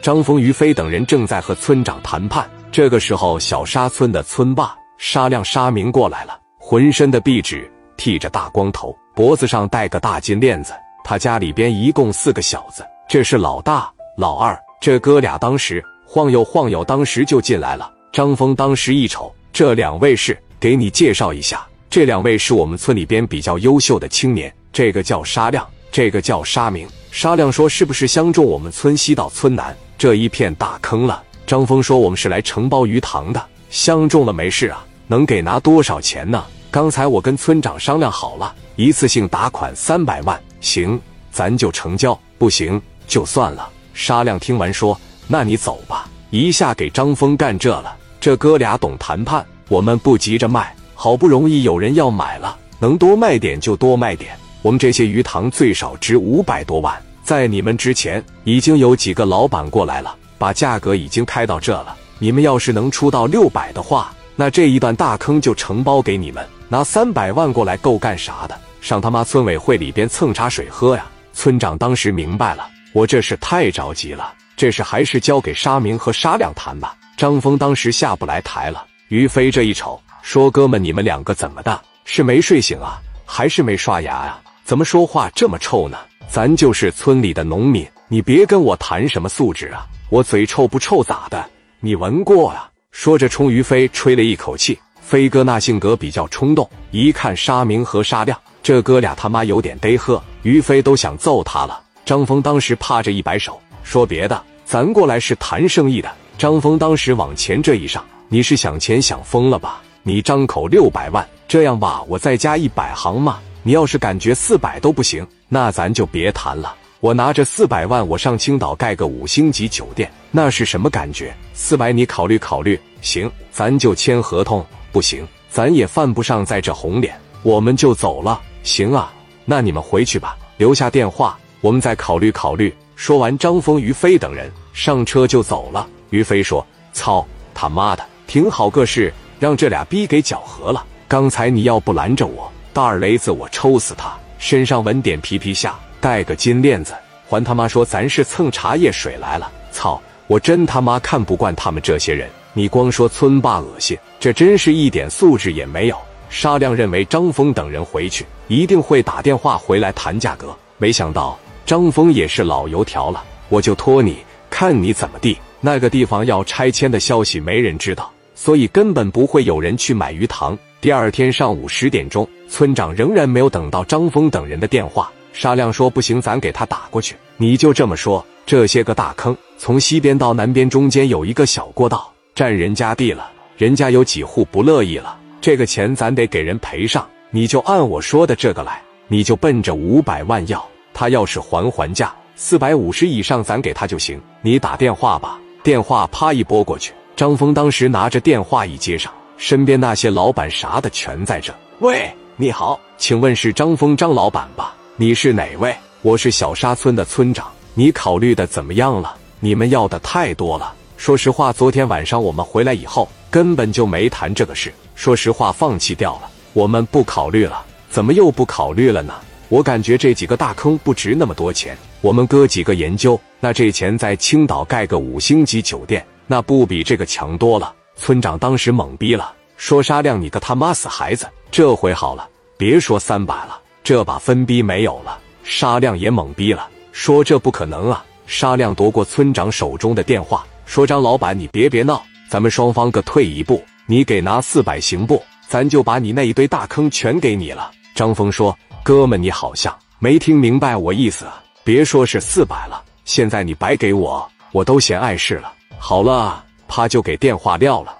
张峰、于飞等人正在和村长谈判。这个时候，小沙村的村霸沙亮、沙明过来了，浑身的壁纸，剃着大光头，脖子上戴个大金链子。他家里边一共四个小子，这是老大、老二。这哥俩当时晃悠晃悠，当时就进来了。张峰当时一瞅，这两位是给你介绍一下，这两位是我们村里边比较优秀的青年，这个叫沙亮，这个叫沙明。沙亮说：“是不是相中我们村西到村南这一片大坑了？”张峰说：“我们是来承包鱼塘的，相中了没事啊，能给拿多少钱呢？刚才我跟村长商量好了，一次性打款三百万，行，咱就成交，不行就算了。”沙亮听完说：“那你走吧。”一下给张峰干这了。这哥俩懂谈判，我们不急着卖，好不容易有人要买了，能多卖点就多卖点。我们这些鱼塘最少值五百多万，在你们之前已经有几个老板过来了。把价格已经开到这了，你们要是能出到六百的话，那这一段大坑就承包给你们。拿三百万过来够干啥的？上他妈村委会里边蹭茶水喝呀！村长当时明白了，我这是太着急了，这事还是交给沙明和沙亮谈吧。张峰当时下不来台了。于飞这一瞅，说：“哥们，你们两个怎么的？是没睡醒啊，还是没刷牙呀？怎么说话这么臭呢？咱就是村里的农民，你别跟我谈什么素质啊！”我嘴臭不臭咋的？你闻过啊？说着冲于飞吹了一口气。飞哥那性格比较冲动，一看沙明和沙亮这哥俩他妈有点嘚喝，于飞都想揍他了。张峰当时趴着一摆手，说别的，咱过来是谈生意的。张峰当时往前这一上，你是想钱想疯了吧？你张口六百万，这样吧，我再加一百行吗。你要是感觉四百都不行，那咱就别谈了。我拿着四百万，我上青岛盖个五星级酒店，那是什么感觉？四百你考虑考虑，行，咱就签合同。不行，咱也犯不上在这红脸，我们就走了。行啊，那你们回去吧，留下电话，我们再考虑考虑。说完，张峰、于飞等人上车就走了。于飞说：“操他妈的，挺好个事，让这俩逼给搅和了。刚才你要不拦着我，大耳雷子我抽死他，身上纹点皮皮虾。”戴个金链子，还他妈说咱是蹭茶叶水来了！操！我真他妈看不惯他们这些人！你光说村霸恶心，这真是一点素质也没有。沙亮认为张峰等人回去一定会打电话回来谈价格，没想到张峰也是老油条了，我就托你，看你怎么地。那个地方要拆迁的消息没人知道，所以根本不会有人去买鱼塘。第二天上午十点钟，村长仍然没有等到张峰等人的电话。沙亮说：“不行，咱给他打过去。你就这么说，这些个大坑，从西边到南边中间有一个小过道，占人家地了，人家有几户不乐意了，这个钱咱得给人赔上。你就按我说的这个来，你就奔着五百万要。他要是还还价，四百五十以上咱给他就行。你打电话吧。”电话啪一拨过去，张峰当时拿着电话一接上，身边那些老板啥的全在这。喂，你好，请问是张峰张老板吧？你是哪位？我是小沙村的村长。你考虑的怎么样了？你们要的太多了。说实话，昨天晚上我们回来以后，根本就没谈这个事。说实话，放弃掉了。我们不考虑了。怎么又不考虑了呢？我感觉这几个大坑不值那么多钱。我们哥几个研究，那这钱在青岛盖个五星级酒店，那不比这个强多了。村长当时懵逼了，说：“沙亮，你个他妈死孩子！这回好了，别说三百了。”这把分逼没有了，沙亮也懵逼了，说这不可能啊！沙亮夺过村长手中的电话，说：“张老板，你别别闹，咱们双方各退一步，你给拿四百行不？咱就把你那一堆大坑全给你了。”张峰说：“哥们，你好像没听明白我意思啊！别说是四百了，现在你白给我，我都嫌碍事了。好了，他就给电话撂了。